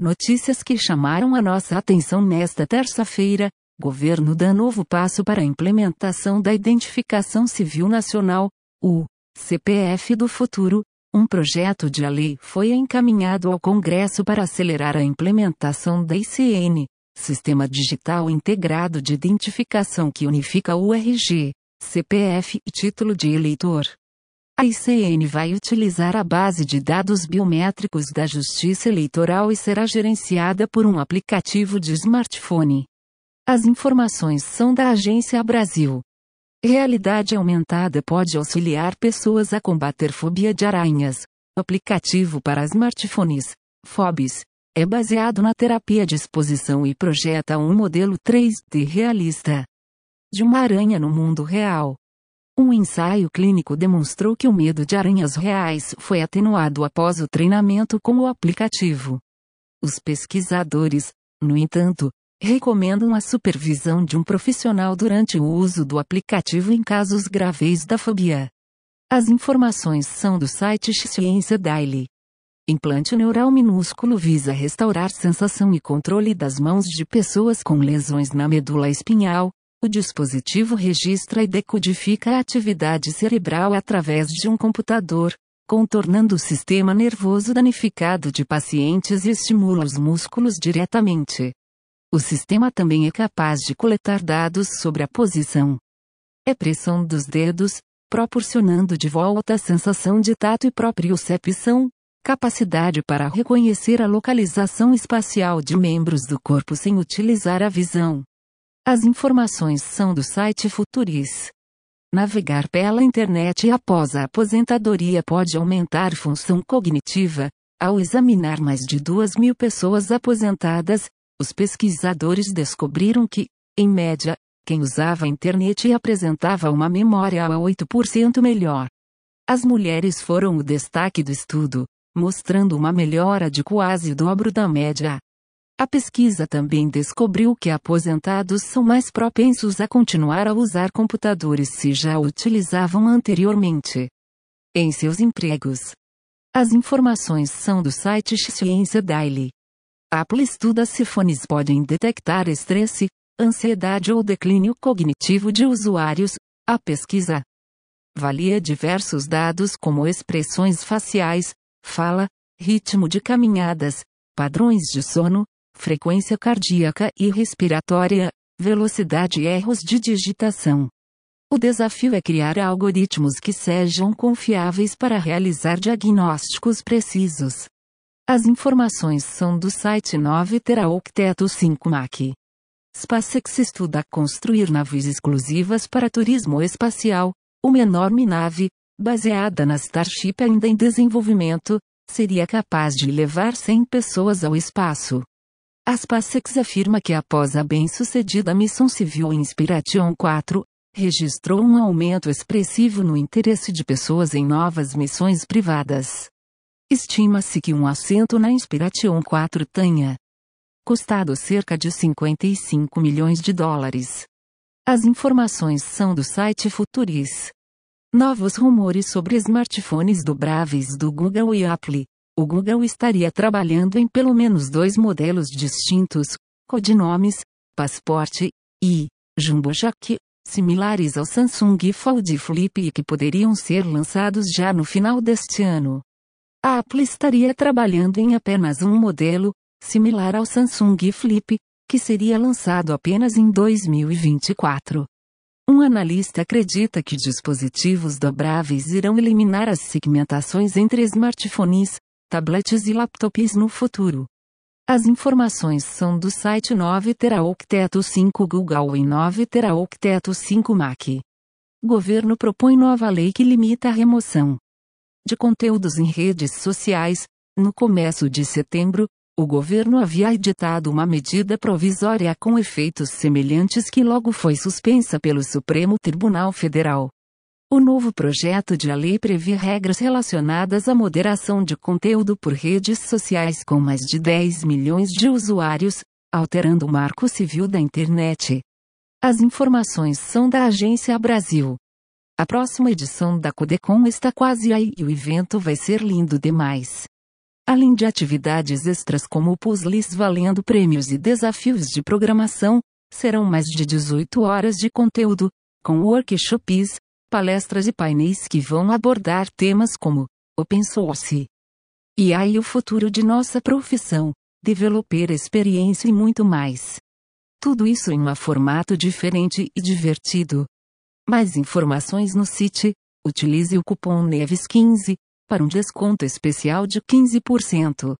Notícias que chamaram a nossa atenção nesta terça-feira. Governo dá novo passo para a implementação da Identificação Civil Nacional, o CPF do futuro. Um projeto de lei foi encaminhado ao Congresso para acelerar a implementação da ICN, Sistema Digital Integrado de Identificação que unifica o RG, CPF e título de eleitor. A ICN vai utilizar a base de dados biométricos da Justiça Eleitoral e será gerenciada por um aplicativo de smartphone. As informações são da Agência Brasil. Realidade aumentada pode auxiliar pessoas a combater fobia de aranhas. aplicativo para smartphones, FOBs, é baseado na terapia de exposição e projeta um modelo 3D realista de uma aranha no mundo real. Um ensaio clínico demonstrou que o medo de aranhas reais foi atenuado após o treinamento com o aplicativo. Os pesquisadores, no entanto, recomendam a supervisão de um profissional durante o uso do aplicativo em casos graves da fobia. As informações são do site Ciência Daily. Implante neural minúsculo visa restaurar sensação e controle das mãos de pessoas com lesões na medula espinhal, o dispositivo registra e decodifica a atividade cerebral através de um computador, contornando o sistema nervoso danificado de pacientes e estimula os músculos diretamente. O sistema também é capaz de coletar dados sobre a posição e pressão dos dedos, proporcionando de volta a sensação de tato e propriocepção, capacidade para reconhecer a localização espacial de membros do corpo sem utilizar a visão. As informações são do site Futuris. Navegar pela internet após a aposentadoria pode aumentar função cognitiva. Ao examinar mais de 2 mil pessoas aposentadas, os pesquisadores descobriram que, em média, quem usava a internet apresentava uma memória a 8% melhor. As mulheres foram o destaque do estudo, mostrando uma melhora de quase o dobro da média. A pesquisa também descobriu que aposentados são mais propensos a continuar a usar computadores se já o utilizavam anteriormente. Em seus empregos. As informações são do site Ciência Daily. Apple estuda se fones podem detectar estresse, ansiedade ou declínio cognitivo de usuários. A pesquisa valia diversos dados como expressões faciais, fala, ritmo de caminhadas, padrões de sono, frequência cardíaca e respiratória, velocidade e erros de digitação. O desafio é criar algoritmos que sejam confiáveis para realizar diagnósticos precisos. As informações são do site 9 Teraocteto 5 Mac. SpaceX estuda construir naves exclusivas para turismo espacial. Uma enorme nave, baseada na Starship ainda em desenvolvimento, seria capaz de levar 100 pessoas ao espaço. A SpaceX afirma que após a bem-sucedida missão civil Inspiration 4, registrou um aumento expressivo no interesse de pessoas em novas missões privadas. Estima-se que um assento na Inspiration 4 tenha custado cerca de 55 milhões de dólares. As informações são do site Futuris. Novos rumores sobre smartphones dobráveis do Google e Apple o Google estaria trabalhando em pelo menos dois modelos distintos, codinomes, Passport e Jumbo Jack, similares ao Samsung Fold Flip e que poderiam ser lançados já no final deste ano. A Apple estaria trabalhando em apenas um modelo, similar ao Samsung Flip, que seria lançado apenas em 2024. Um analista acredita que dispositivos dobráveis irão eliminar as segmentações entre smartphones, tablets e laptops no futuro. As informações são do site 9 Teraocteto 5 Google e 9 Teraocteto 5 Mac. Governo propõe nova lei que limita a remoção de conteúdos em redes sociais. No começo de setembro, o governo havia editado uma medida provisória com efeitos semelhantes que logo foi suspensa pelo Supremo Tribunal Federal. O novo projeto de lei prevê regras relacionadas à moderação de conteúdo por redes sociais com mais de 10 milhões de usuários, alterando o marco civil da internet. As informações são da Agência Brasil. A próxima edição da Codecon está quase aí e o evento vai ser lindo demais. além de atividades extras como puzzles valendo prêmios e desafios de programação, serão mais de 18 horas de conteúdo, com workshops, palestras e painéis que vão abordar temas como open source, e aí o futuro de nossa profissão, developer experiência e muito mais. Tudo isso em um formato diferente e divertido. Mais informações no site, utilize o cupom NEVES15 para um desconto especial de 15%.